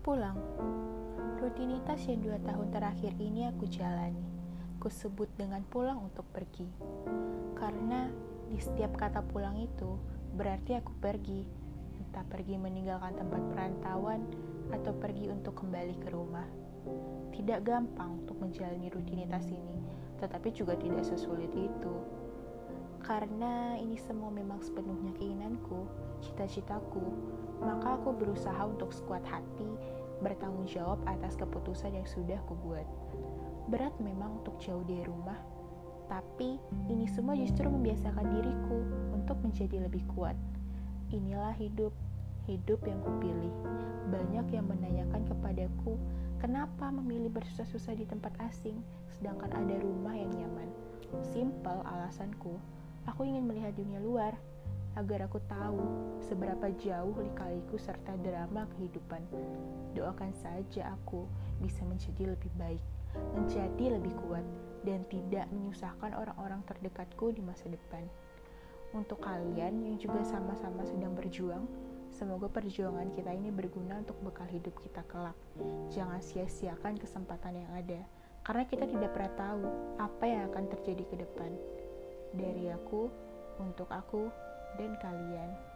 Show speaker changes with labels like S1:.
S1: Pulang. Rutinitas yang dua tahun terakhir ini aku jalani. Ku sebut dengan pulang untuk pergi. Karena di setiap kata pulang itu berarti aku pergi. Entah pergi meninggalkan tempat perantauan atau pergi untuk kembali ke rumah. Tidak gampang untuk menjalani rutinitas ini, tetapi juga tidak sesulit itu. Karena ini semua memang sepenuhnya keinginanku, cita-citaku, maka aku berusaha untuk sekuat hati bertanggung jawab atas keputusan yang sudah kubuat. Berat memang untuk jauh dari rumah, tapi ini semua justru membiasakan diriku untuk menjadi lebih kuat. Inilah hidup, hidup yang kupilih. Banyak yang menanyakan kepadaku, kenapa memilih bersusah-susah di tempat asing, sedangkan ada rumah yang nyaman. Simpel alasanku, aku ingin melihat dunia luar, agar aku tahu seberapa jauh lika-liku serta drama kehidupan. Doakan saja aku bisa menjadi lebih baik, menjadi lebih kuat, dan tidak menyusahkan orang-orang terdekatku di masa depan. Untuk kalian yang juga sama-sama sedang berjuang, semoga perjuangan kita ini berguna untuk bekal hidup kita kelak. Jangan sia-siakan kesempatan yang ada, karena kita tidak pernah tahu apa yang akan terjadi ke depan. Dari aku, untuk aku, dan kalian.